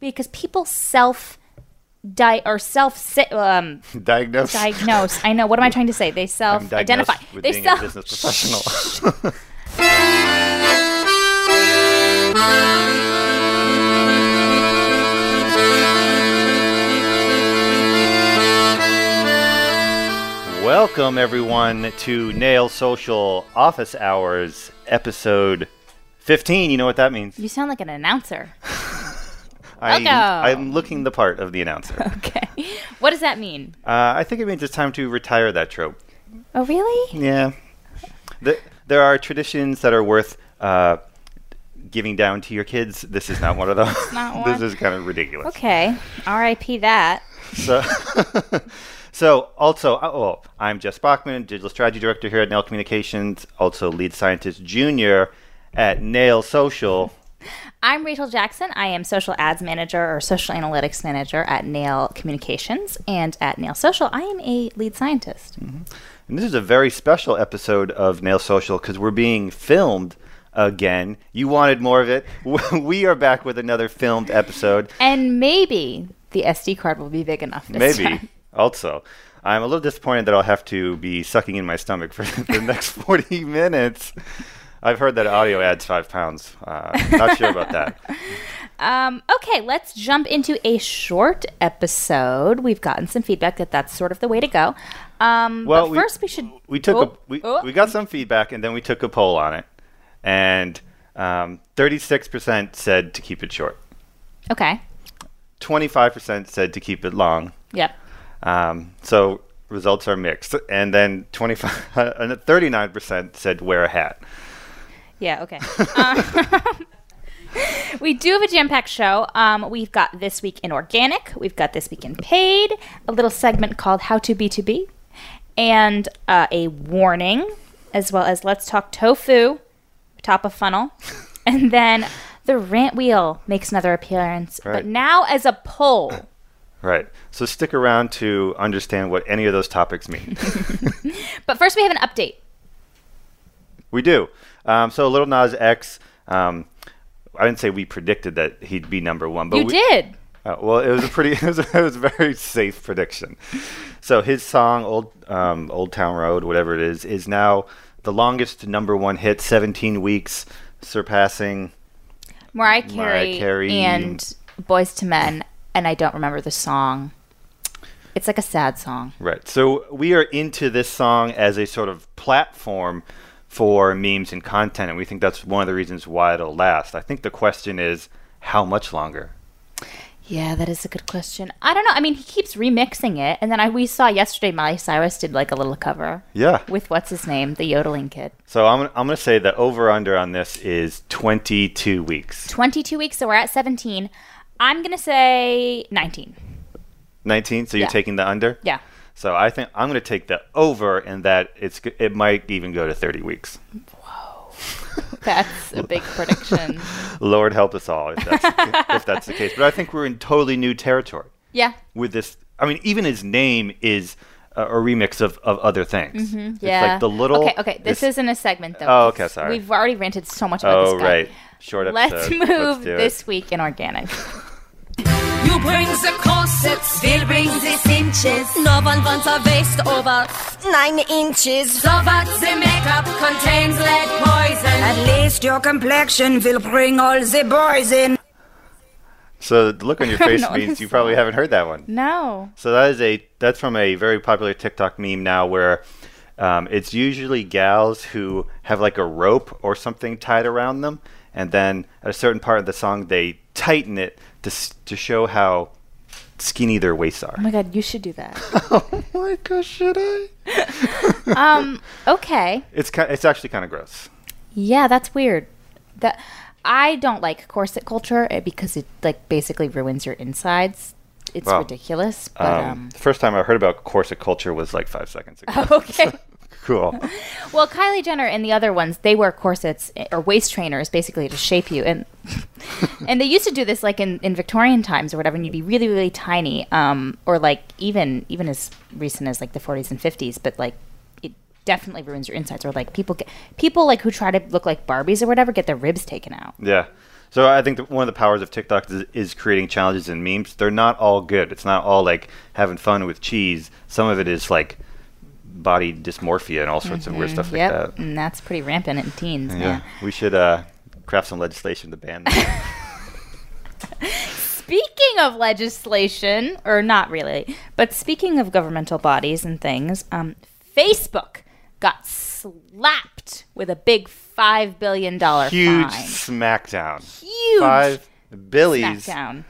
because people self di- or self si- um, Diagnose. diagnose. I know. What am I trying to say? They self identify. They being self a business professional. Welcome everyone to Nail Social Office Hours episode 15. You know what that means? You sound like an announcer. I'm, I'm looking the part of the announcer. Okay. What does that mean? Uh, I think it means it's time to retire that trope. Oh, really? Yeah. The, there are traditions that are worth uh, giving down to your kids. This is not one of those. not this is kind of ridiculous. Okay. R.I.P. that. So, so also, uh, oh, I'm Jess Bachman, digital strategy director here at Nail Communications, also lead scientist junior at Nail Social. I'm Rachel Jackson. I am social ads manager or social analytics manager at Nail Communications and at Nail Social. I am a lead scientist. Mm-hmm. And this is a very special episode of Nail Social because we're being filmed again. You wanted more of it. We are back with another filmed episode. And maybe the SD card will be big enough this Maybe. time. Also, I'm a little disappointed that I'll have to be sucking in my stomach for the next 40 minutes. I've heard that audio adds five pounds. Uh, not sure about that. Um, okay, let's jump into a short episode. We've gotten some feedback that that's sort of the way to go. Um, Well, but we- first we should. We took Oh, a we, oh. we got some feedback and then we took a poll on it, and um, 36% said to keep it short. Okay. 25% said to keep it long. Yep. Um, so results are mixed, and then 25 and 39% said wear a hat. Yeah, okay. Um, we do have a jam packed show. Um, we've got This Week in Organic, we've got This Week in Paid, a little segment called How to B2B, and uh, a warning, as well as Let's Talk Tofu, top of funnel. and then the rant wheel makes another appearance, but now as a poll. Right. So stick around to understand what any of those topics mean. But first, we have an update. we do. Um, so Lil Nas X. Um, I didn't say we predicted that he'd be number one, but you we, did. Uh, well, it was a pretty, it was, a, it was a very safe prediction. So his song, "Old um, Old Town Road," whatever it is, is now the longest number one hit, 17 weeks, surpassing. Mariah Mariah Carey, Carey. and Boyz II Men, and I don't remember the song. It's like a sad song. Right. So we are into this song as a sort of platform for memes and content, and we think that's one of the reasons why it'll last. I think the question is how much longer. Yeah, that is a good question. I don't know. I mean, he keeps remixing it, and then I, we saw yesterday Miley Cyrus did like a little cover Yeah. with what's his name, the yodeling kid. So I'm I'm gonna say the over under on this is 22 weeks. Twenty-two weeks, so we're at seventeen. I'm gonna say nineteen. 19. So you're Yeah. taking the under. Yeah. So I think I'm going to take the over, and that it's it might even go to 30 weeks. Whoa, that's a big prediction. Lord help us all if that's if that's the case. But I think we're in totally new territory Yeah. with this. I mean, even his name is a, a remix of, of other things. Mm-hmm. It's Yeah. like the little. Okay, okay. This isn't a segment though. Oh, okay, sorry. We've already ranted so much about Oh this guy. Oh, right, short episode. Let's move it. this week in organic. You bring the corsets, we'll bring the cinches. No one wants a waist over nine inches. So what the makeup contains lead poison. At least your complexion will bring all the boys in. So the look on your face know means you probably haven't heard that one. No. So that is a that's from a very popular TikTok meme now where um, it's usually gals who have like a rope or something tied around them, and then at a certain part of the song they tighten it to to show how skinny their waists are. Oh my god, you should do that. oh my gosh, should I? um, okay. It's ki- it's actually kind of gross. Yeah, that's weird. That I don't like corset culture eh, because it like basically ruins your insides. It's Wow. ridiculous, but Um, um, the first time I heard about corset culture was like five seconds ago. okay. Cool. Well, Kylie Jenner and the other ones, they wear corsets eh, or waist trainers basically to shape you, and and they used to do this like in, in Victorian times or whatever, and you'd be really really tiny, um, or like even even as recent as like the 40s and 50s, but like it definitely ruins your insides. Or like people get people like who try to look like Barbies or whatever get their ribs taken out. Yeah. So I think that one of the powers of TikTok is, is creating challenges and memes. They're not all good. It's not all like having fun with cheese. Some of it is like body dysmorphia and all sorts of weird stuff like yep, that. and that's pretty rampant in teens. Yeah, Yeah. we should uh, craft some legislation to ban that. Speaking of legislation, or not really, but speaking of governmental bodies and things, um, Facebook got slapped with a big five billion dollar Huge fine. smackdown. Huge Five billies. smackdown.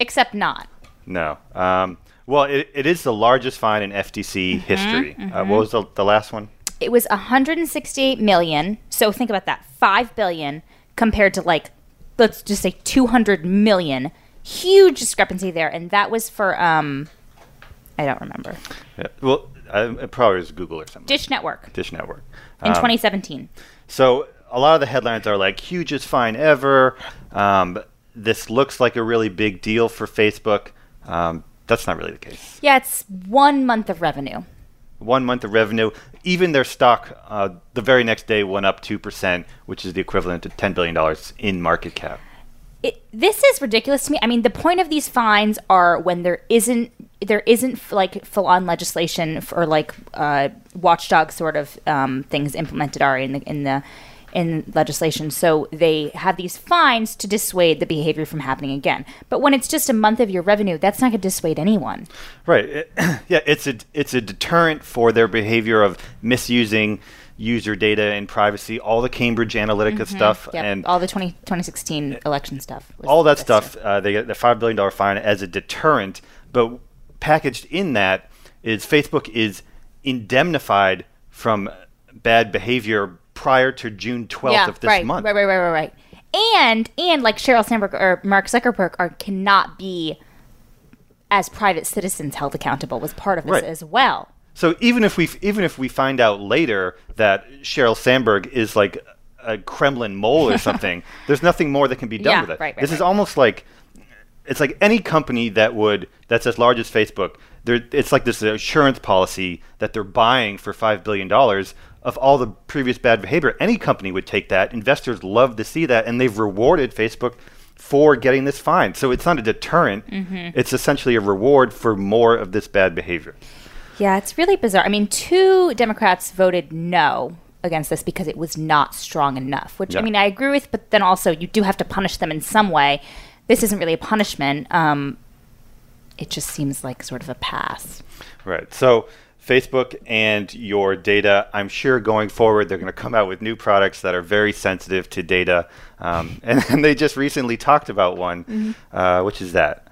Except not. No. Um, well, it, it is the largest fine in FTC Mm-hmm, history. Uh, what was the, the last one? It was 168 million. So think about that. 5 billion compared to like let's just say 200 million. Huge discrepancy there and that was for um I don't remember. Yeah, well, uh, it probably was Google or something. Dish Network Dish Network. in Um, 2017. So a lot of the headlines are like hugest fine ever. Um, this looks like a really big deal for Facebook. Um, that's not really the case. Yeah, it's 1 month of revenue. One month of revenue, even their stock uh, the very next day went up two percent, which is the equivalent to ten billion dollars in market cap. it, this is ridiculous to me. I mean, the point of these fines are when there isn't there isn't like full on legislation for like uh, watchdog sort of um, things implemented are in the in the in legislation. So they have these fines to dissuade the behavior from happening again. But when it's just a month of your revenue, that's not going to dissuade anyone. Right. It- yeah, it's a it's a deterrent for their behavior of misusing user data and privacy, all the Cambridge Analytica stuff, Yep, and all the 20, 2016 election stuff. all that stuff. year. Uh, they get the five billion dollar fine as a deterrent, but packaged in that is Facebook is indemnified from bad behavior prior to June twelfth yeah, of this right, month. Right, right, right, right, right. And and like Sheryl Sandberg or Mark Zuckerberg are cannot be as private citizens held accountable was part of this Right. as well. So even if we even if we find out later that Sheryl Sandberg is like a Kremlin mole or something, there's nothing more that can be done Yeah, with it. right, right, this is almost like it's like any company that would that's as large as Facebook. It's like this insurance policy that they're buying for five billion dollars of all the previous bad behavior. Any company would take that. Investors love to see that, and they've rewarded Facebook for getting this fine. So it's not a deterrent. Mm-hmm. It's essentially a reward for more of this bad behavior. Yeah, it's really bizarre. I mean, two Democrats voted no against this because it was not strong enough, which I mean, I agree with, but then also you do have to punish them in some way. This isn't really a punishment. Um, it just seems like sort of a pass. Right. So Facebook and your data, I'm sure going forward, they're going to come out with new products that are very sensitive to data. Um, and, and they just recently talked about one, uh, which is that.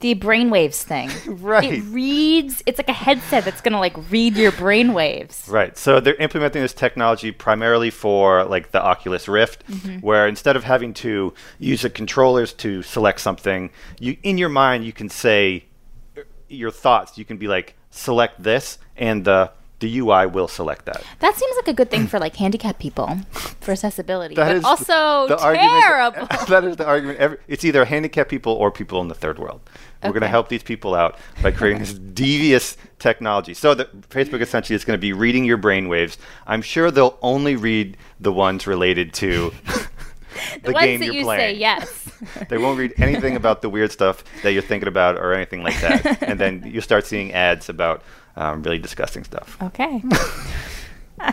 The brainwaves thing. Right. It reads, it's like a headset that's going to like read your brainwaves. Right. So they're implementing this technology primarily for like the Oculus Rift, where instead of having to use the controllers to select something, you in your mind you can say uh, your thoughts. You can be like select this, and the the UI will select that. That seems like a good thing for like handicapped people for accessibility, That but is also the argument- terrible. that is the argument. Every, it's either handicapped people or people in the third world. We're going to help these people out by creating this devious technology. So that Facebook essentially is going to be reading your brainwaves. I'm sure they'll only read the ones related to the, the game that you're you playing. say yes. They won't read anything about the weird stuff that you're thinking about or anything like that. and then you start seeing ads about um, really disgusting stuff. Okay. all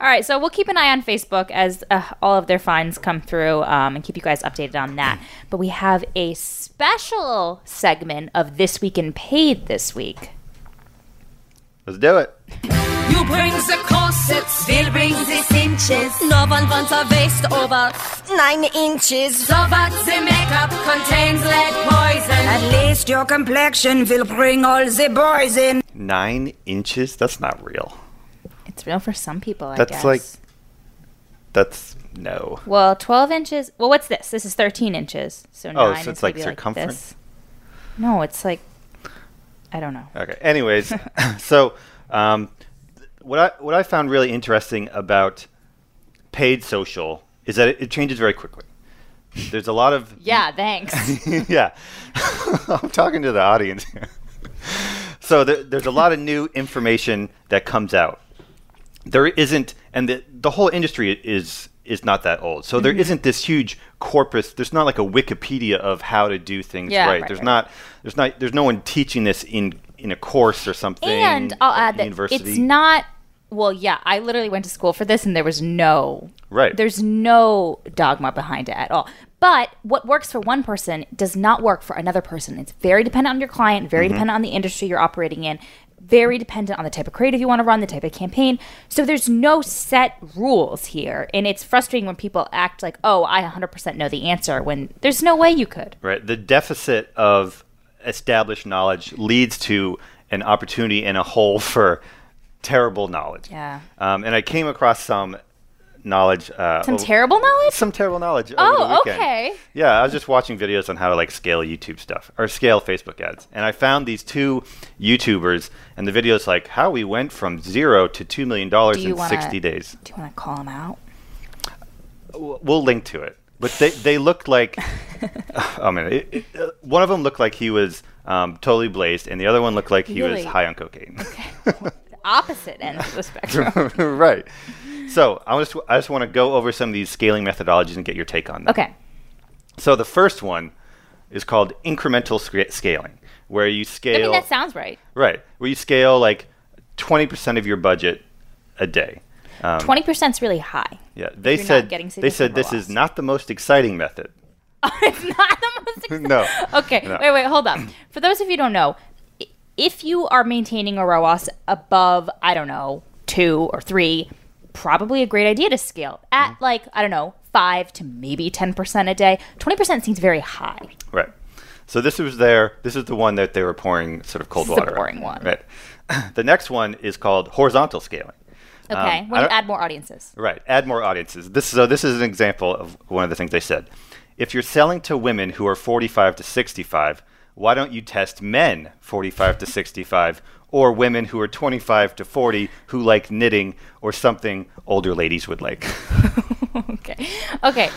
right, so we'll keep an eye on Facebook as uh, all of their fines come through um, and keep you guys updated on that. But we have a special segment of This Week in Paid this week. Let's do it. You bring the corsets, we'll bring the cinches. No one wants a waist over nine inches. So what the makeup contains lead poison. At least your complexion will bring all the boys in. Nine inches? That's not real. It's real for some people, I guess. That's guess. like- That's no. well, 12 inches. Well, what's this? This is 13 inches. So Oh, nine so is it's like maybe circumference? this. No, it's like, I don't know. Okay. Anyways, so um, what I what I found really interesting about paid social is that it, it changes very quickly. There's a lot of Yeah, thanks. yeah. I'm talking to the audience here. so there, there's a lot of new information that comes out. There isn't, and the the whole industry is is not that old. So there isn't this huge corpus. There's not like a Wikipedia of how to do things Yeah, right. right, There's right. not. There's not. There's no one teaching this in in a course or something. And I'll add that university. it's not. Well, yeah, I literally went to school for this, and there was no Right. There's no dogma behind it at all. But what works for one person does not work for another person. It's very dependent on your client, very Mm-hmm. dependent on the industry you're operating in, very dependent on the type of creative you want to run, the type of campaign. So there's no set rules here, and it's frustrating when people act like, "Oh, I 100% know the answer," when there's no way you could. Right. The deficit of established knowledge leads to an opportunity and a hole for terrible knowledge. Yeah. Um, and I came across some knowledge. Uh, Some over- terrible knowledge. some terrible knowledge. Oh, the weekend. okay. Yeah, I was just watching videos on how to like scale YouTube stuff or scale Facebook ads, and I found these two YouTubers, and the videos like how we went from zero to two million dollars in wanna- sixty days. Do you want to call them out? We'll link to it, but they they looked like. oh man, it, it, uh, one of them looked like he was um, totally blazed, and the other one looked like he was high on cocaine. Opposite end of the spectrum. right. So I just I just want to go over some of these scaling methodologies and get your take on them. okay. So the first one is called incremental sca- scaling, where you scale. I mean, that sounds right. right, where you scale like twenty percent of your budget a day. Um, Twenty percent is really high. yeah, they said they said this is not the most exciting method. it's not the most. Exciting. No. Okay. No. Wait. Wait. Hold up. For those of you who don't know, if you are maintaining a ROAS above, I don't know, two or three, probably a great idea to scale at Mm-hmm. like I don't know, five to maybe ten percent a day. Twenty percent seems very high. Right. So this was their this is the one that they were pouring sort of cold This is the water. on. boring one. Right. the next one is called horizontal scaling. Okay. Um, when you add more audiences. Right. Add more audiences. This so this is an example of one of the things they said. If you're selling to women who are 45 to 65, why don't you test men 45 to 65 or women who are 25 to 40 who like knitting or something older ladies would like? Okay. Okay.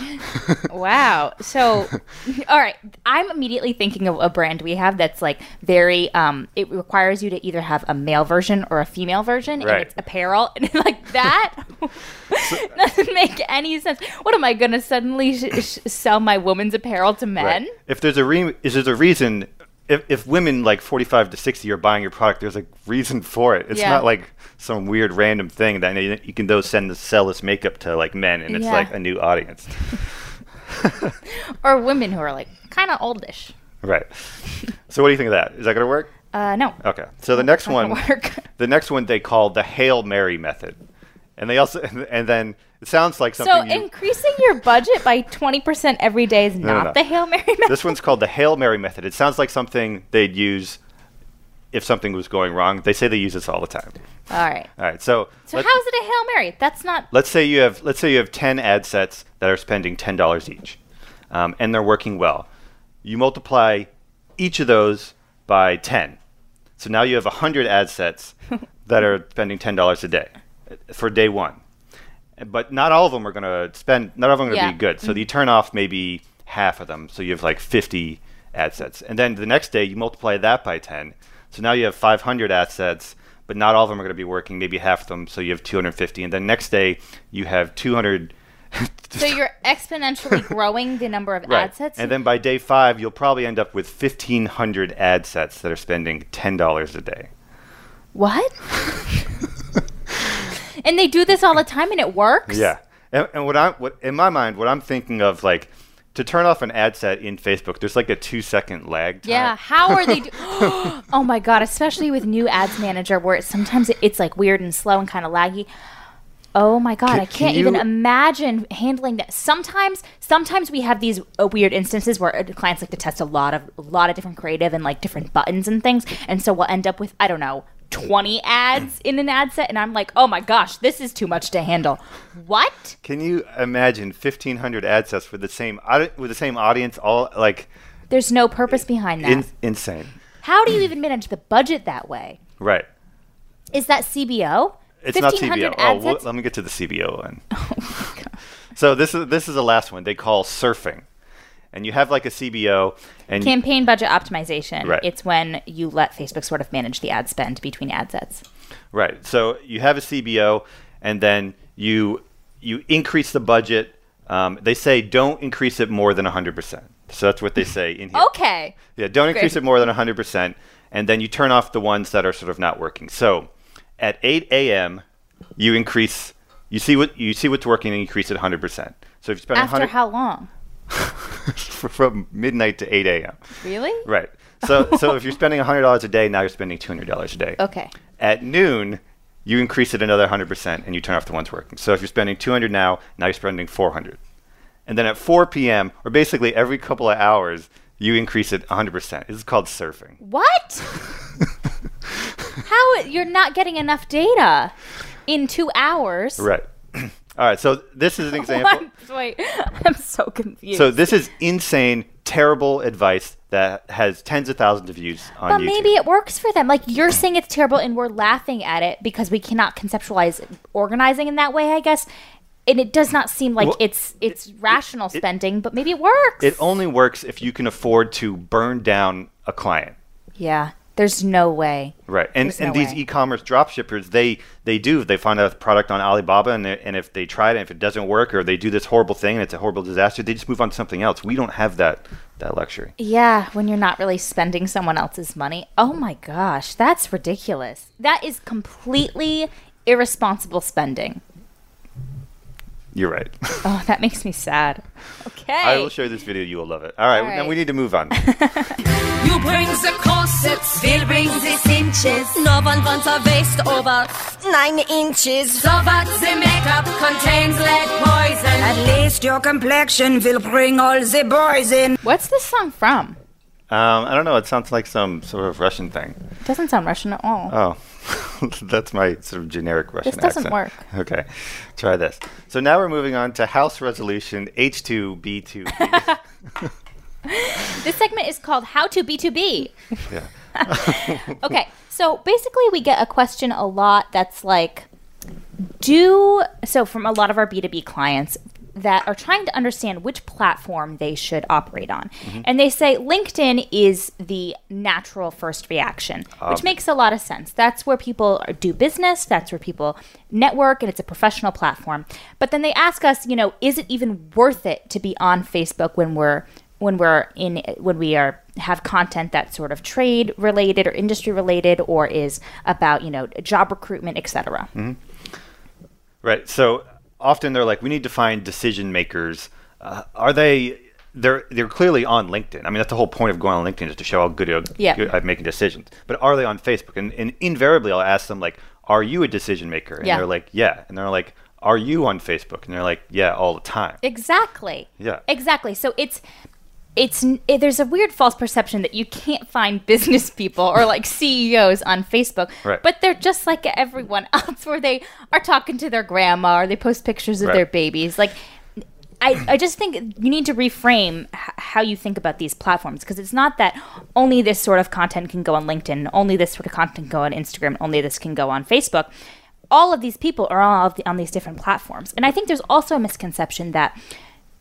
wow. So, all right. I'm immediately thinking of a brand we have that's like very. Um, it requires you to either have a male version or a female version, Right. and it's apparel, and like that doesn't make any sense. What am I gonna suddenly sh- sh- sell my woman's apparel to men? Right. If there's a re- is there's a reason if, if women like 45 to 60 are buying your product, there's a reason for it. It's Yeah. not like some weird random thing that you you can go send the sell this makeup to like men and it's Yeah. like a new audience. Or women who are like kind of oldish? right. So what do you think of that? Is that going to work? Uh, no. Okay. So the next one, work. the next one they call the Hail Mary method, and they also and then it sounds like So you, increasing your budget by twenty percent every day is no, not no. the hail mary method. this one's called the Hail Mary method. It sounds like something they'd use if something was going wrong. They say they use this all the time. All right. All right. So So how is it a hail mary? That's not. let's say you have let's say you have 10 ad sets that are spending $10 each um, and they're working well you multiply each of those by 10 so now you have 100 ad sets that are spending $10 a day for day one but not all of them are going to spend not all of them are going to Yeah. be good. So you mm-hmm. turn off maybe half of them. So you have like 50 ad sets and then the next day you multiply that by 10 so now you have 500 ad sets but not all of them are going to be working maybe half of them. So you have 250 and then next day you have 200 So you're exponentially growing the number of right. ad sets. and then by day five you'll probably end up with 1500 ad sets that are spending $10 a day. What? and they do this all the time, and it works. Yeah, and, and what I'm what in my mind, what I'm thinking of like to turn off an ad set in Facebook, there's like a two second lag. Time. Yeah. How are they? Do- oh my god! Especially with new ads manager, where it's sometimes it, it's like weird and slow and kind of laggy. Oh my god! Can- I can can't even you- imagine handling that. Sometimes, sometimes we have these uh, weird instances where uh, clients like to test a lot of a lot of different creative and like different buttons and things, and so we'll end up with I don't know. 20 ads in an ad set and I'm like, "Oh my gosh, this is too much to handle." What? Can you imagine 1500 ad sets with the same with the same audience all like There's no purpose behind that. in- insane. How do you even manage the budget that way? Right. Is that CBO? It's not 1500 CBO. Oh, ad well, sets? let me get to the CBO one. Oh so this is this is the last one. They call surfing, and you have like a CBO, and Campaign budget optimization. Right. It's when you let Facebook sort of manage the ad spend between ad sets. Right. So you have a CBO, and then you you increase the budget. Um, they say don't increase it more than 100%. So that's what they say in here. Okay. Yeah, don't increase Great. it more than 100%. And then you turn off the ones that are sort of not working. So at 8 a.m., you increase, you see what you see what's working and you increase it 100%. So if you spend After 100 how long? from midnight to 8 a.m. Really? Right. So so if you're spending $100 a day, now you're spending $200 a day. Okay. At noon, you increase it another 100% and you turn off the ones working. So if you're spending 200 now, now you're spending 400. And then at 4 p.m., or basically every couple of hours, you increase it 100%. This is called surfing. What? How you're not getting enough data in two hours? Right. All right. So this is an example. What? Wait, I'm so confused. So this is insane, terrible advice that has tens of thousands of views on but YouTube. maybe it works for them. Like you're saying it's terrible, and we're laughing at it because we cannot conceptualize organizing in that way. I guess, and it does not seem like Well, it's it's rational spending, but maybe it works. it only works if you can afford to burn down a client. yeah, there's no way. Right, and There's and no these way. e-commerce dropshippers, they they do they find a product on Alibaba, and they, and if they try it, and if it doesn't work, or they do this horrible thing and it's a horrible disaster, they just move on to something else. We don't have that that luxury. Yeah, when you're not really spending someone else's money. Oh my gosh, that's ridiculous. That is completely irresponsible spending. You're right. Oh, that makes me sad. Okay. I will show you this video. You will love it. All right, All now we need to move on. You bring the corsets, Phil brings the cinches. No one wants a waist over nine inches. So what the makeup contains lead poison. At least your complexion will bring all the boys in. What's this song from? Um, I don't know. It sounds like some sort of Russian thing. It doesn't sound Russian at all. Oh, that's my sort of generic Russian This doesn't accent. work. Okay, try this. So now we're moving on to House Resolution H2B2. This segment is called How to B2B. yeah. Okay, so basically, we get a question a lot that's like, do so from a lot of our B2B clients that are trying to understand which platform they should operate on. Mm-hmm. And they say LinkedIn is the natural first reaction, ah, which makes a lot of sense. That's where people do business, that's where people network, and it's a professional platform. But then they ask us, you know, is it even worth it to be on Facebook when we're when we're in when we are have content that's sort of trade related or industry related or is about you know job recruitment etc mm-hmm. Right. So often they're like, we need to find decision makers. Uh, are they? They're they're clearly on LinkedIn. I mean, that's the whole point of going on LinkedIn is to show how good, you're- Yeah. good at making decisions. But are they on Facebook? And, and invariably, I'll ask them like, "Are you a decision maker?" And Yeah. they're like, "Yeah." And they're like, "Are you on Facebook?" And they're like, "Yeah, all the time." exactly Yeah. exactly so it's it's it, there's a weird false perception that you can't find business people or like CEOs on Facebook, Right. but they're just like everyone else, where they are talking to their grandma or they post pictures of Right. their babies. Like, I, I just think you need to reframe h- how you think about these platforms because it's not that only this sort of content can go on LinkedIn, only this sort of content can go on Instagram, only this can go on Facebook. All of these people are all the, on these different platforms, and I think there's also a misconception that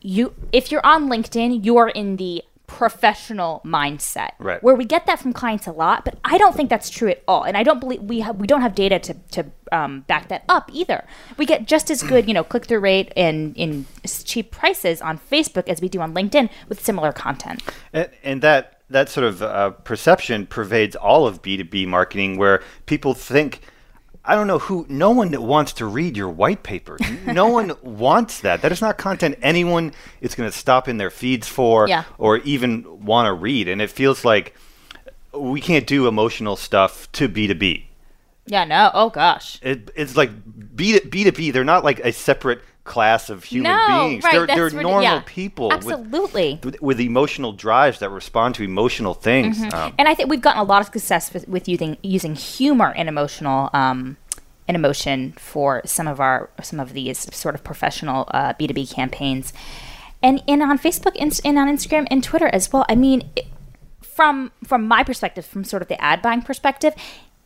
you, if you're on LinkedIn, you are in the professional mindset, Right. Where we get that from clients a lot, but I don't think that's true at all, and I don't believe we have we don't have data to to um, back that up either. We get just as good, you know, click through rate and in cheap prices on Facebook as we do on LinkedIn with similar content. And, and that that sort of uh, perception pervades all of B two B marketing, where people think, I don't know who, no one wants to read your white paper. no one wants that. That is not content anyone is going to stop in their feeds for, Yeah. or even want to read. And it feels like we can't do emotional stuff to B two B. Yeah, no, oh gosh. It, it's like B to B to B. They're not like a separate class of human no, beings. right? they're they're normal yeah, people. with- Absolutely. with, with emotional drives that respond to emotional things. Um, and I think we've gotten a lot of success with, with using using humor and emotional um, and emotion for some of our some of these sort of professional B two B campaigns, and and on Facebook and, and on Instagram and Twitter as well. I mean, it, from from my perspective, from sort of the ad buying perspective,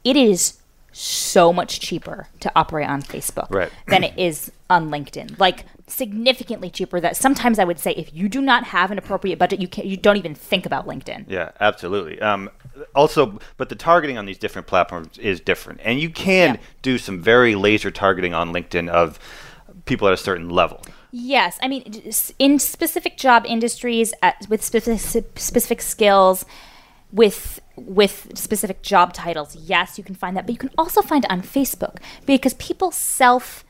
it is so much cheaper to operate on Facebook Right. than it is on LinkedIn. Like significantly cheaper. That sometimes I would say if you do not have an appropriate budget, you can you don't even think about LinkedIn. Yeah, absolutely. Um, also, but the targeting on these different platforms is different, and you can Yeah. do some very laser targeting on LinkedIn of people at a certain level. Yes, I mean, in specific job industries at, with specific specific skills, with with specific job titles. Yes, you can find that, but you can also find it on Facebook because people self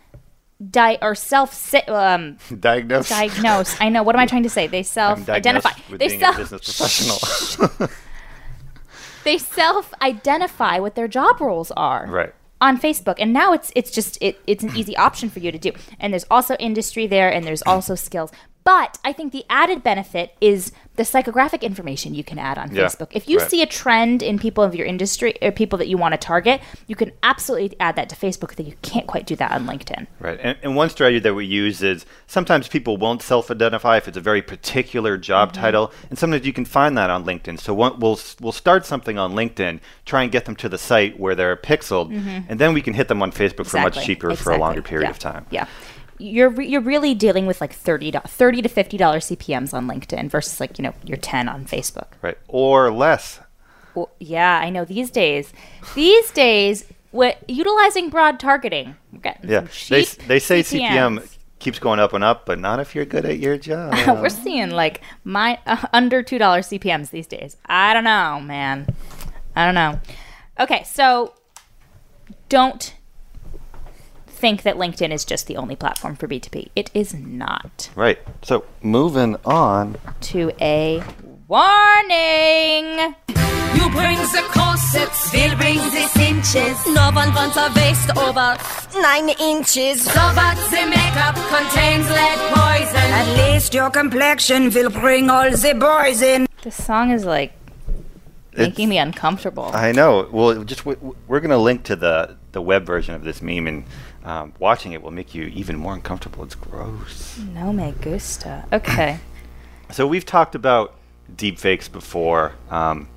di or self si- um, Diagnose. diagnose. I know. What am I trying to say? They self identify. They being self a business professional. they self identify what their job roles are. right. on Facebook, and now it's it's just it, it's an easy option for you to do. And there's also industry there, and there's also skills. But I think the added benefit is the psychographic information you can add on Yeah, Facebook. If you right. see a trend in people of your industry or people that you want to target, you can absolutely add that to Facebook. That you can't quite do that on LinkedIn. Right. And, and one strategy that we use is sometimes people won't self identify if it's a very particular job Mm-hmm. title. And sometimes you can find that on LinkedIn. So one, we'll, we'll start something on LinkedIn, try and get them to the site where they're pixeled, and then we can hit them on Facebook for much Mm-hmm. Exactly. cheaper for a longer period Yeah. of time. Yeah. You're, re- you're really dealing with like 30, do- 30 to $50 CPMs on LinkedIn versus like, you know, your 10 on Facebook. Right. Or less. Well, yeah, I know. These days, these days, what utilizing broad targeting, Yeah. They, they say CPMs. CPM keeps going up and up, but not if you're good at your job. we're seeing like my uh, under two dollars CPMS these days. I don't know, man. I don't know. Okay, so don't think that LinkedIn is just the only platform for B2B. It is not. right. So moving on. To a warning. You brings the corsets, Will brings the cinches. No one wants a waist over nine inches. So what the makeup contains lead poison. At least your complexion will bring all the boys in. This song is like making me uncomfortable. I know. Well, just w- w- we're going to link to the the web version of this meme, and um, watching it will make you even more uncomfortable. It's gross. no me gusta. Okay. So we've talked about deepfakes before, um,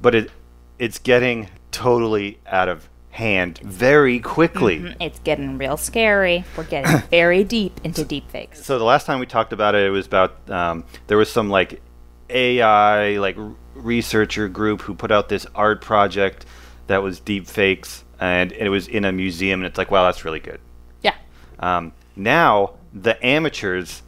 but it it's getting totally out of hand very quickly. It's getting real scary. We're getting very deep into deepfakes. So the last time we talked about it, it was about um, there was some like AI like r- researcher group who put out this art project that was deep fakes, and it was in a museum, and it's like, wow, that's really good. Yeah. Um, now the amateurs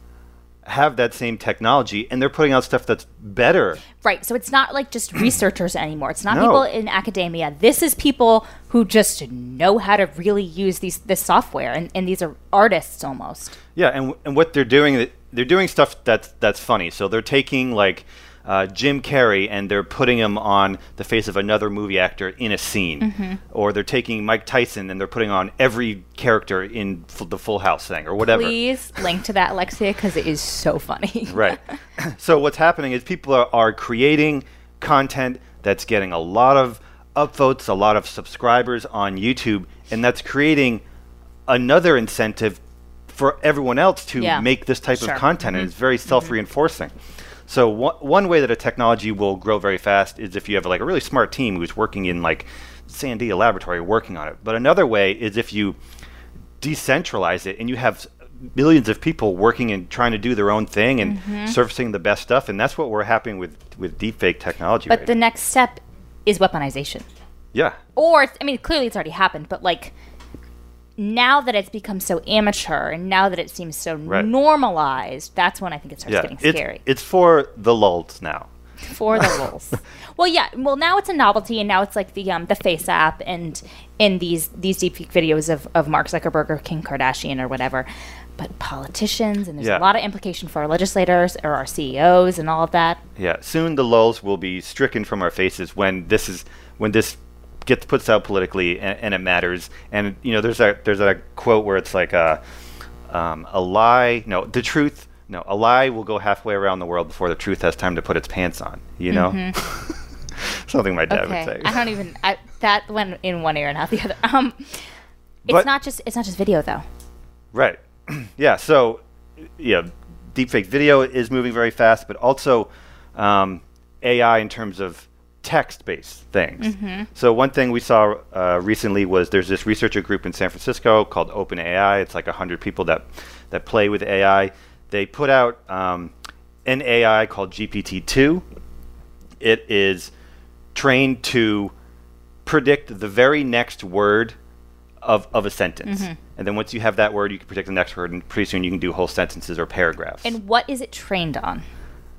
have that same technology, and they're putting out stuff that's better. Right. So it's not like just researchers anymore. It's not No. people in academia. This is people who just know how to really use these this software and, and these are artists almost. Yeah, and and what they're doing, they're doing stuff that's that's funny. So they're taking like uh, Jim Carrey and they're putting him on the face of another movie actor in a scene, Mm-hmm. or they're taking Mike Tyson and they're putting on every character in f- the Full House thing, or whatever. Please link to that, Alexia, because it is so funny. Right. so what's happening is people are, are creating content that's getting a lot of upvotes, a lot of subscribers on YouTube, and that's creating another incentive for everyone else to Yeah. make this type Sure. of content, and it's very self-reinforcing. So one one way that a technology will grow very fast is if you have like a really smart team who's working in like Sandia Laboratory working on it. But another way is if you decentralize it and you have millions of people working and trying to do their own thing and Mm-hmm. surfacing the best stuff and that's what we're happening with with deepfake technology But right the now. next step is weaponization. yeah Or I mean, clearly it's already happened, but like now that it's become so amateur and now that it seems so Right. normalized, that's when I think it starts yeah getting it's, scary. it's for the lulz now for the lulz. well, yeah. Well, now it's a novelty, and now it's like the um the FaceApp and in these these deepfake videos of of Mark Zuckerberg or Kim Kardashian or whatever. But politicians and there's Yeah. a lot of implication for our legislators or our CEOs and all of that. yeah soon the lulz will be stricken from our faces when this is when this gets puts out politically and, and it matters and you know there's a there's a quote where it's like a um, a lie no the truth no a lie will go halfway around the world before the truth has time to put its pants on you know something my dad okay, would say I don't even I, that went in one ear and out the other. Um, it's But- not just it's not just video though. Right. yeah. So, yeah, deepfake video is moving very fast, but also um, AI in terms of text-based things. So one thing we saw uh, recently was there's this researcher group in San Francisco called OpenAI. It's like hundred people that that play with AI. They put out um, an AI called GPT-2. It is trained to predict the very next word of, of a sentence. Mm-hmm. And then once you have that word, you can predict the next word, and pretty soon you can do whole sentences or paragraphs. And what is it trained on?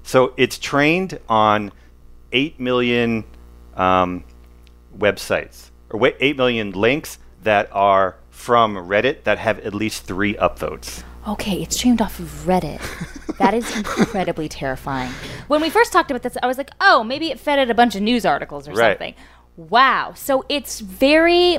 So it's trained on 8 million um, websites, or wait, 8 million links that are from Reddit that have at least three upvotes. Okay, it's streamed off of Reddit. That is incredibly terrifying. When we first talked about this, I was like, oh, maybe it fed it a bunch of news articles or Right. something. Wow. So it's very.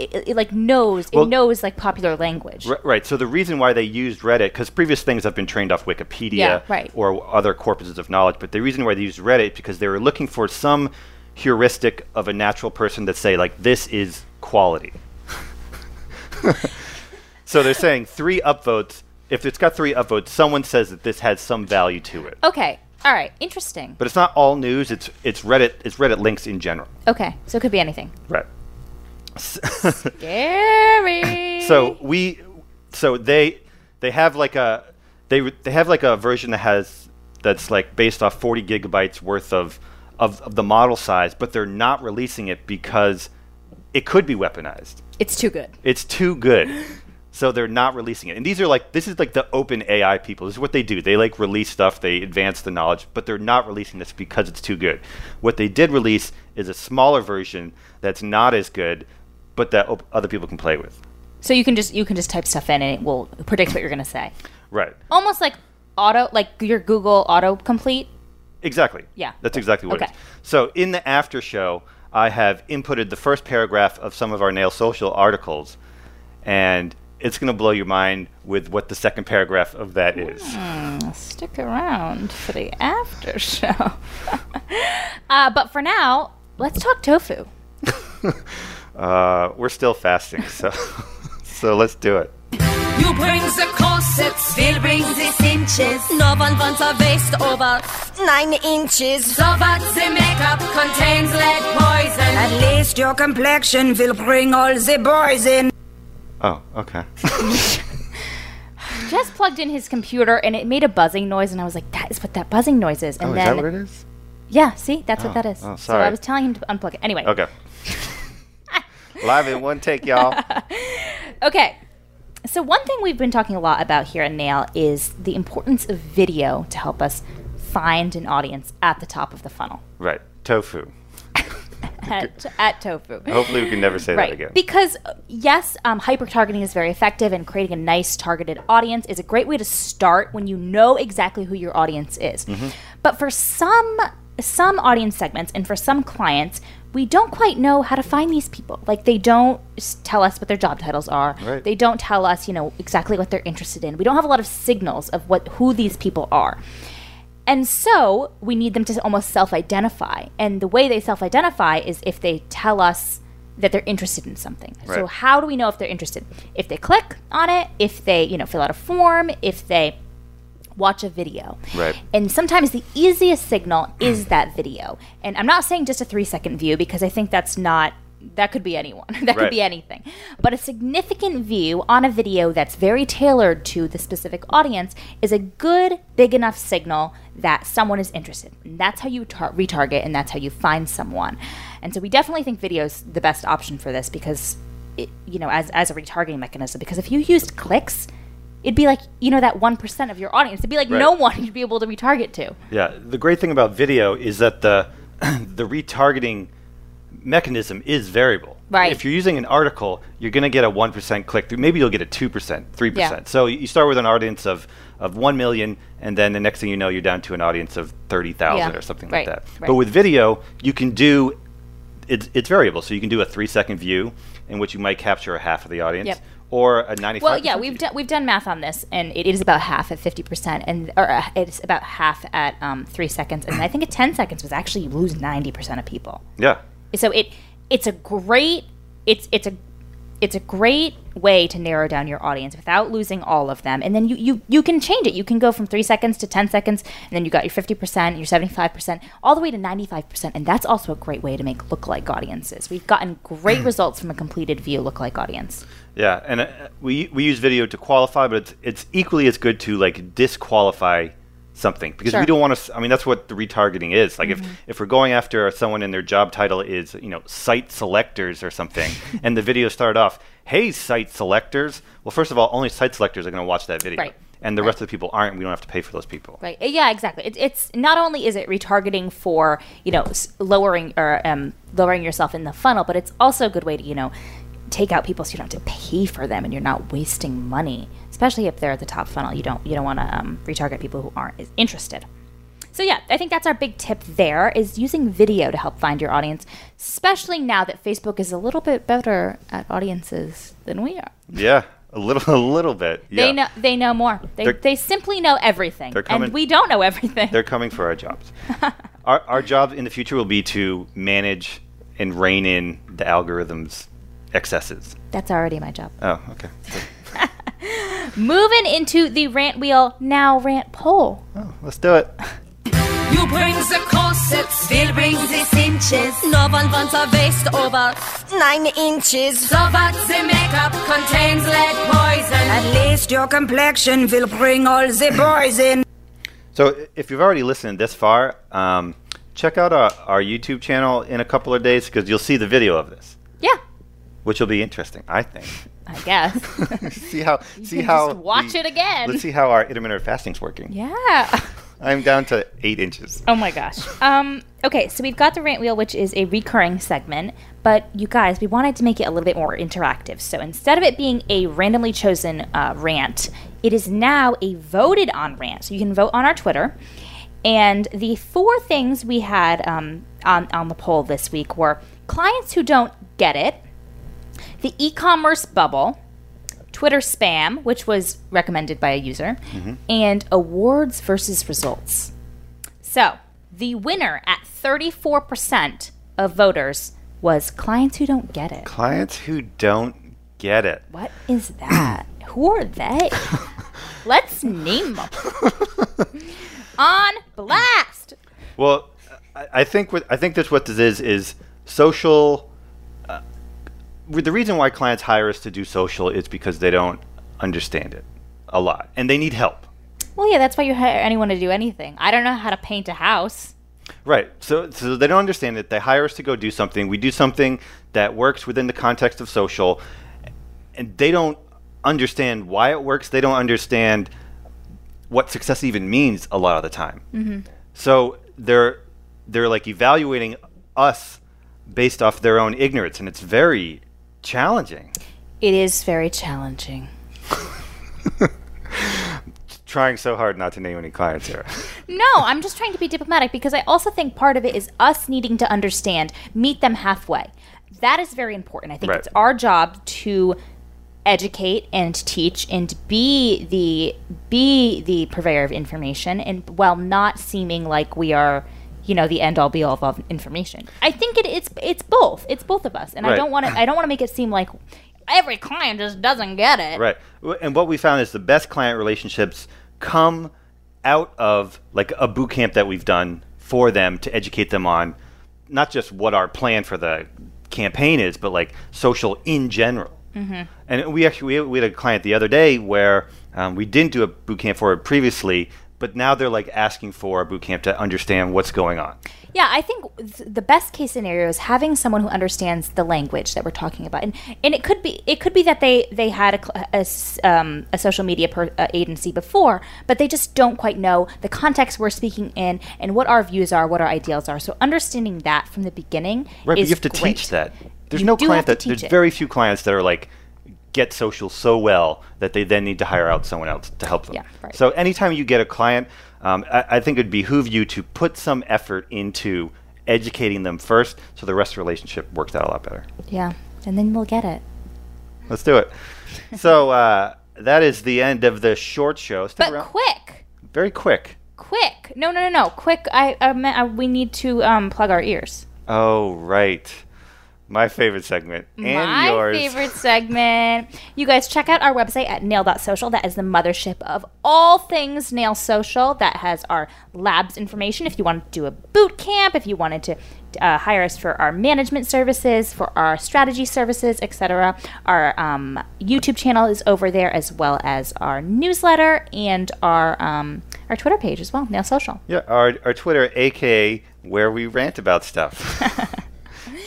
It, it, like knows Well- it knows like popular language. R- right. So the reason why they used Reddit, because previous things have been trained off Wikipedia Yeah, right. or other corpuses of knowledge, but the reason why they used Reddit because they were looking for some heuristic of a natural person that say like this is quality. so they're saying three upvotes. If it's got three upvotes, someone says that this has some value to it. Okay. All right. Interesting. But it's not all news. It's it's Reddit. It's Reddit links in general. Okay. So it could be anything. Right. Scary. so we so they they have like a they they have like a version that has that's like based off 40 gigabytes worth of of, of the model size but they're not releasing it because it could be weaponized. It's too good. it's too good. So they're not releasing it. And these are like this is like the open ai people. This is what they do. They like release stuff. They advance the knowledge but they're not releasing this because it's too good. What they did release is a smaller version that's not as good but that op- other people can play with So you can just you can just type stuff in and it will predict what you're gonna say. right Almost like auto like your Google auto complete. Exactly. Yeah. That's exactly what it Okay. is. So in the after show, I have inputted the first paragraph of some of our Nail Social articles, and it's going to blow your mind with what the second paragraph of that is. Stick around for the after show. uh, but for now, let's talk tofu. Uh, we're still fasting, so so let's do it. You bring the corsets, Phil brings the cinches. No one wants a waist over nine inches. So what the makeup contains lead poison. At least your complexion will bring all the boys in. Oh, okay. Just plugged in his computer and it made a buzzing noise, and I was like, "That is what that buzzing noise is." And oh, is then, that what it is? yeah, see, that's what Oh, that is. oh, sorry. So I was telling him to unplug it. Anyway, Okay. Live in one take, y'all. Okay. So one thing we've been talking a lot about here at Nail is the importance of video to help us find an audience at the top of the funnel Right. Tofu. at, at Tofu. Hopefully, we can never say Right. that again. Because, uh, yes, um, hyper targeting is very effective, and creating a nice targeted audience is a great way to start when you know exactly who your audience is. Mm-hmm. But for some some audience segments and for some clients, we don't quite know how to find these people. Like they don't tell us what their job titles are. Right. They don't tell us, you know, exactly what they're interested in. We don't have a lot of signals of what who these people are. And so we need them to almost self identify. And the way they self identify is if they tell us that they're interested in something. So how do we know if they're interested? If they click on it, if they, you know, fill out a form, if they watch a video. Right. And sometimes the easiest signal is that video. And I'm not saying just a 3 second view because I think that's not that could be anyone. that could be anything. But a significant view on a video that's very tailored to the specific audience is a good, big enough signal that someone is interested. And that's how you tar- retarget and that's how you find someone. And so we definitely think video is the best option for this because, it, you know, as, as a retargeting mechanism. Because if you used clicks, it'd be like, you know, that 1% of your audience. It'd be like Right. no one you'd be able to retarget to. Yeah, the great thing about video is that the the retargeting mechanism is variable. Right. If you're using an article, you're going to get a 1% click through. Maybe you'll get a 2%, 3%. Yeah. So you start with an audience of, of 1 million, and then the next thing you know, you're down to an audience of 30,000 Yeah. or something Right, like that. right. But with video, you can do it's, it's variable. So you can do a three second view in which you might capture a half of the audience. Yep. Or a 95 Well, yeah, we've done we've done math on this, and it is about half at fifty percent, and or uh, it's about half at um, three seconds, and I think at ten seconds was actually you lose ninety percent of people. Yeah. So it it's a great it's it's a it's a great way to narrow down your audience without losing all of them, and then you you you can change it. You can go from three seconds to ten seconds, and then you got your fifty percent, your seventy five percent, all the way to ninety five percent, and that's also a great way to make lookalike audiences. We've gotten great results from a completed view lookalike audience. Yeah, and uh, we we use video to qualify, but it's it's equally as good to like disqualify something because Sure. we don't want to. I mean, that's what the retargeting is. Like if if we're going after someone and their job title is you know site selectors or something, and the video started off, "Hey, site selectors." Well, first of all, only site selectors are going to watch that video, Right. and the rest of the people aren't. We don't have to pay for those people. Right. Uh, Yeah, exactly. It, it's not only is it retargeting for you know lowering or um, lowering yourself in the funnel, but it's also a good way to you know take out people so you don't have to pay for them and you're not wasting money, especially if they're at the top funnel. You don't you don't want to um, retarget people who aren't as interested. So yeah, I think that's our big tip there is using video to help find your audience, especially now that Facebook is a little bit better at audiences than we are. Yeah, a little, a little bit. Yeah. They know they know more. They, They're- they simply know everything, They're coming- and we don't know everything. They're coming for our jobs. our, our job in the future will be to manage and rein in the algorithm's excesses. That's already my job. Oh, okay. Moving into the rant wheel now rant poll. Oh, let's do it. You brings the corsets, Phil brings his inches. No one wants a waist over nine inches. So what the makeup contains lead poison. At least your complexion will bring all the boys in. So, if you've already listened this far, um, check out our, our YouTube channel in a couple of days because you'll see the video of this, Yeah, which will be interesting, I think. I guess. see how see can how just watch the- it again. Let's see how our intermittent fasting's working. yeah. I'm down to eight inches. Oh my gosh. Um, okay, so we've got the rant wheel, which is a recurring segment, but you guys, we wanted to make it a little bit more interactive. So instead of it being a randomly chosen uh, rant, it is now a voted on rant. So you can vote on our Twitter. And the four things we had um, on, on the poll this week were clients who don't get it, the e commerce bubble, Twitter spam, which was recommended by a user, mm-hmm. and awards versus results. So, the winner at 34% of voters was clients who don't get it. Clients who don't get it. What is that? who are they? Let's name them. On blast. Well, I, I think what I think that's what this is is social. The reason why clients hire us to do social is because they don't understand it a lot and they need help. Well, yeah, that's why you hire anyone to do anything. I don't know how to paint a house. Right. So, so they don't understand it. They hire us to go do something. We do something that works within the context of social, and they don't understand why it works. They don't understand what success even means a lot of the time. Mm-hmm. So they're they're like evaluating us based off their own ignorance, and it's very challenging. It is very challenging. Trying so hard not to name any clients here. No, I'm just trying to be diplomatic because I also think part of it is us needing to understand, meet them halfway. That is very important. I think Right. it's our job to educate and teach and be the be the purveyor of information and while not seeming like we are you know the end all be all of information i think it, it's it's both it's both of us and i don't want to i don't want to make it seem like every client just doesn't get it Right. And what we found is the best client relationships come out of like a boot camp that we've done for them to educate them on not just what our plan for the campaign is, but like social in general. Mm-hmm. And we actually we, we had a client the other day where um, we didn't do a boot camp for it previously, but now they're like asking for a boot camp to understand what's going on. Yeah, I think th- the best case scenario is having someone who understands the language that we're talking about, and and it could be it could be that they they had a a, um, a social media per, uh, agency before, but they just don't quite know the context we're speaking in and what our views are, what our ideals are. So understanding that from the beginning Right, but is you have to great. teach that. There's You no client that there's it. very few clients that are like get social so well that they then need to hire out someone else to help them. Yeah, right. So anytime you get a client, um, I, I think it'd behoove you to put some effort into educating them first, so the rest of the relationship works out a lot better. Yeah, and then we'll get it. Let's do it. so uh, that is the end of the short show. Stick But around. quick, Very quick. quick! No, no, no, no! Quick! I, I, meant, uh we need to um, plug our ears. Oh right, my favorite segment and my yours. favorite segment. You guys check out our website at nail.social. That is the mothership of all things Nail Social. That has our labs information. If you want to do a boot camp, if you wanted to uh, hire us for our management services, for our strategy services, etc. Our um, YouTube channel is over there, as well as our newsletter and our um, our Twitter page as well, Nail Social. Yeah, our, our Twitter, aka where we rant about stuff.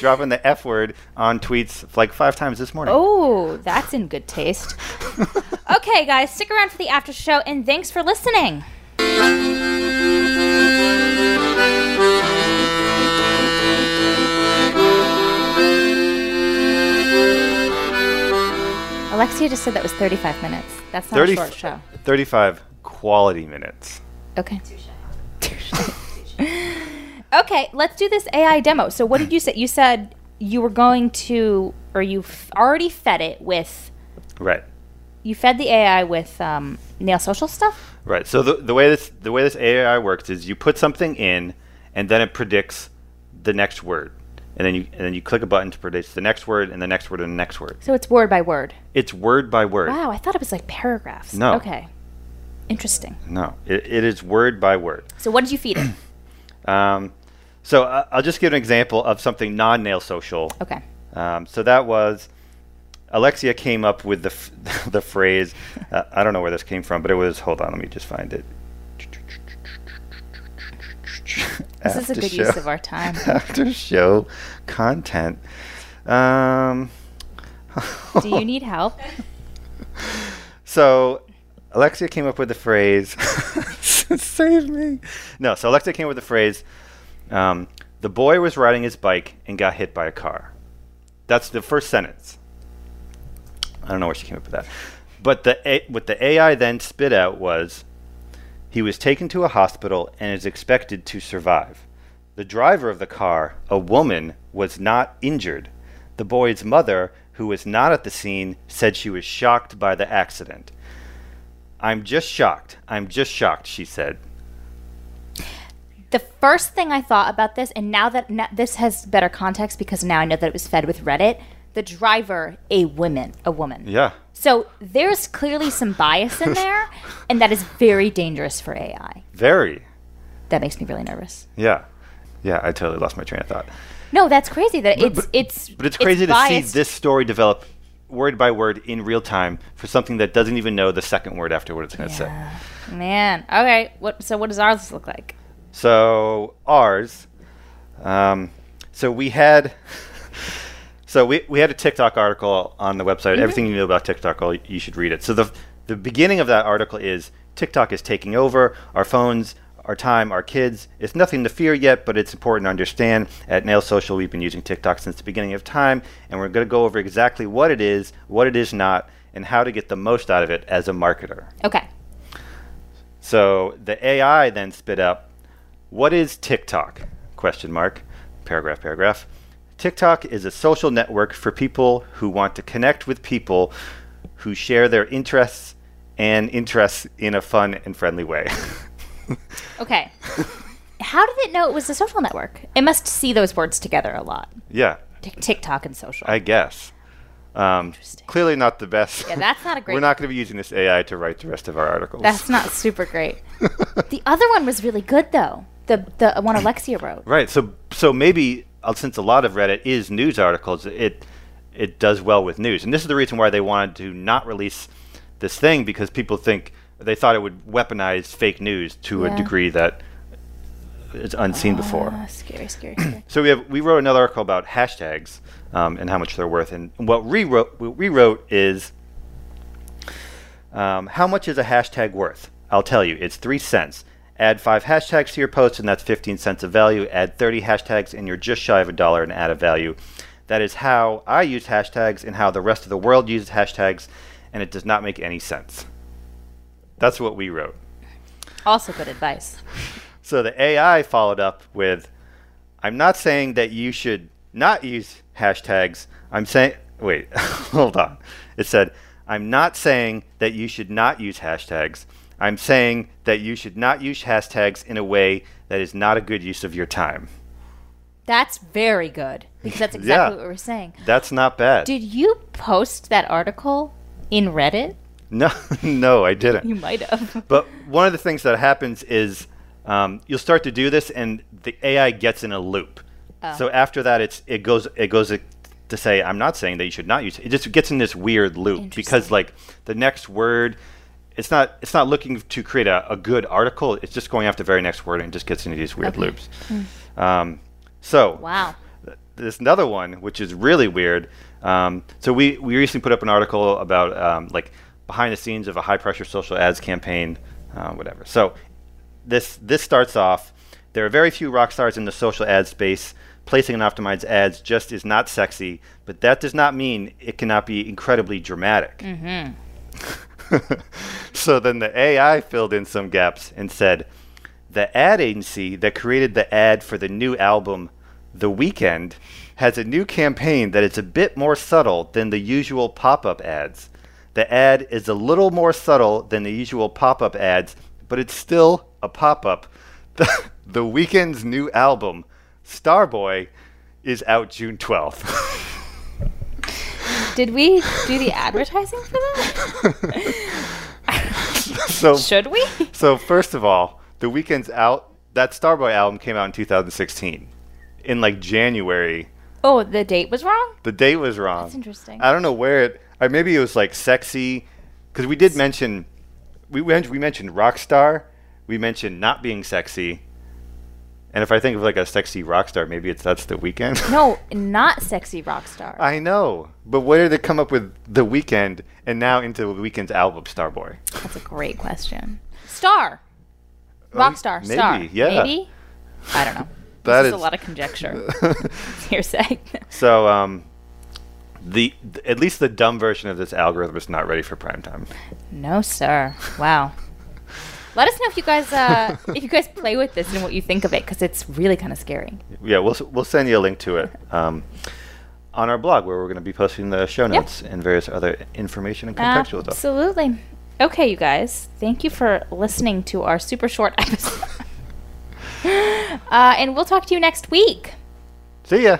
Dropping the F word on tweets like five times this morning. Oh, that's in good taste. okay, guys, stick around for the after show, and thanks for listening. Alexia just said that was 35 minutes. That's not 30 a short show. 35 quality minutes. Okay. Okay, let's do this AI demo. So, what did you say? You said you were going to, or you f- already fed it with, Right. you fed the AI with um, Nail Social stuff? Right. So the, the way this the way this AI works is you put something in, and then it predicts the next word, and then you and then you click a button to predict the next word and the next word and the next word. So, it's word by word. It's word by word. Wow, I thought it was like paragraphs. No. Okay. Interesting. No, it, it is word by word. So, what did you feed it? Um, so uh, I'll just give an example of something non-nail social. Okay. Um, so that was Alexia came up with the f- the phrase. Uh, I don't know where this came from, but it was. Hold on, let me just find it. This is a good show- use of our time. after show content. Um, Do you need help? so Alexia came up with the phrase. Save me. No, so Alexia came up with the phrase. Um, the boy was riding his bike and got hit by a car. That's the first sentence. I don't know where she came up with that. But the A- what the AI then spit out was he was taken to a hospital and is expected to survive. The driver of the car, a woman, was not injured. The boy's mother, who was not at the scene, said she was shocked by the accident. I'm just shocked. I'm just shocked, she said. The first thing I thought about this, and now that now, this has better context because now I know that it was fed with Reddit, the driver, a woman, a woman. Yeah. So there's clearly some bias in there, and that is very dangerous for AI. Very. That makes me really nervous. Yeah. Yeah, I totally lost my train of thought. No, that's crazy. That it's but- it's But it's crazy to see this story develop word by word in real time for something that doesn't even know the second word after what it's going to say. Man, okay. What? So what does ours look like? So ours, um, so we had, so we, we had a TikTok article on the website. Everything you know about TikTok, you should read it. So the the beginning of that article is TikTok is taking over our phones, our time, our kids. It's nothing to fear yet, but it's important to understand. At Nail Social, we've been using TikTok since the beginning of time, and we're going to go over exactly what it is, what it is not, and how to get the most out of it as a marketer. Okay. So the AI then spit up, "What is TikTok?" Question mark. Paragraph. Paragraph. TikTok is a social network for people who want to connect with people who share their interests and interests in a fun and friendly way. Okay. How did it know it was a social network? It must see those words together a lot. yeah, Tik- TikTok and social. I guess. Um, Interesting. clearly not the best. Yeah, that's not a great- We're not going to be using this AI to write the rest of our articles. That's not super great. the other one was really good though. The the one Alexia wrote. Right. So so maybe uh, since a lot of Reddit is news articles, it it does well with news, and this is the reason why they wanted to not release this thing because people think they thought it would weaponize fake news to Yeah. a degree that is unseen before. Ah, scary, scary, scary. So we have we wrote another article about hashtags um, and how much they're worth, and what we wrote what we wrote is um, how much is a hashtag worth? I'll tell you, it's three cents. Add five hashtags to your post, and that's 15 cents of value. Add 30 hashtags, and you're just shy of a dollar and add a value. That is how I use hashtags and how the rest of the world uses hashtags, and it does not make any sense. That's what we wrote. also good advice. So the AI followed up with, I'm not saying that you should not use hashtags. I'm saying, wait, hold on. It said, I'm not saying that you should not use hashtags. I'm saying that you should not use hashtags in a way that is not a good use of your time. That's very good because that's exactly Yeah. what we were saying. That's not bad. Did you post that article in Reddit? no, no, I didn't. You might have. But one of the things that happens is um, you'll start to do this, and the AI gets in a loop. Oh. So after that, it's it goes it goes to say I'm not saying that you should not use it. It just gets in this weird loop because like the next word it's not it's not looking to create a, a good article. It's just going after the very next word and just gets into these weird Okay. loops. Um, so Wow. there's another one which is really weird. Um, so we we recently put up an article about um, like behind the scenes of a high pressure social ads campaign, uh, whatever. So this this starts off. There are very few rock stars in the social ad space. Placing and optimized ads just is not sexy, but that does not mean it cannot be incredibly dramatic. so then the AI filled in some gaps and said, the ad agency that created the ad for the new album, The Weeknd, has a new campaign that is a bit more subtle than the usual pop up ads. The ad is a little more subtle than the usual pop up ads, but it's still a pop up. The, the Weeknd's new album, Starboy, is out June 12th. Did we do the advertising for that? so, Should we? so, first of all, The Weeknd's out. That Starboy album came out in 2016. In like January, Oh, the date was wrong? The date was wrong. That's interesting. I don't know where it. Or maybe it was like sexy, because we did mention we we mentioned rock star. We mentioned not being sexy. And if I think of like a sexy rock star, maybe it's that's the Weeknd. No, not sexy rock star. I know, but where did they come up with the Weeknd and now into the Weeknd's album, Starboy? That's a great question. Star. Rock star. maybe, star. yeah. Maybe? I don't know. That this is, is- a lot of conjecture. It's hearsay. So, um, the th- at least the dumb version of this algorithm is not ready for prime time. no, sir. Wow. Let us know if you guys uh, if you guys play with this and what you think of it because it's really kind of scary. Yeah, we'll we'll send you a link to it um, on our blog where we're going to be posting the show notes and various other information and contextual stuff. Absolutely. Okay, you guys. Thank you for listening to our super short episode. uh, and we'll talk to you next week. See ya.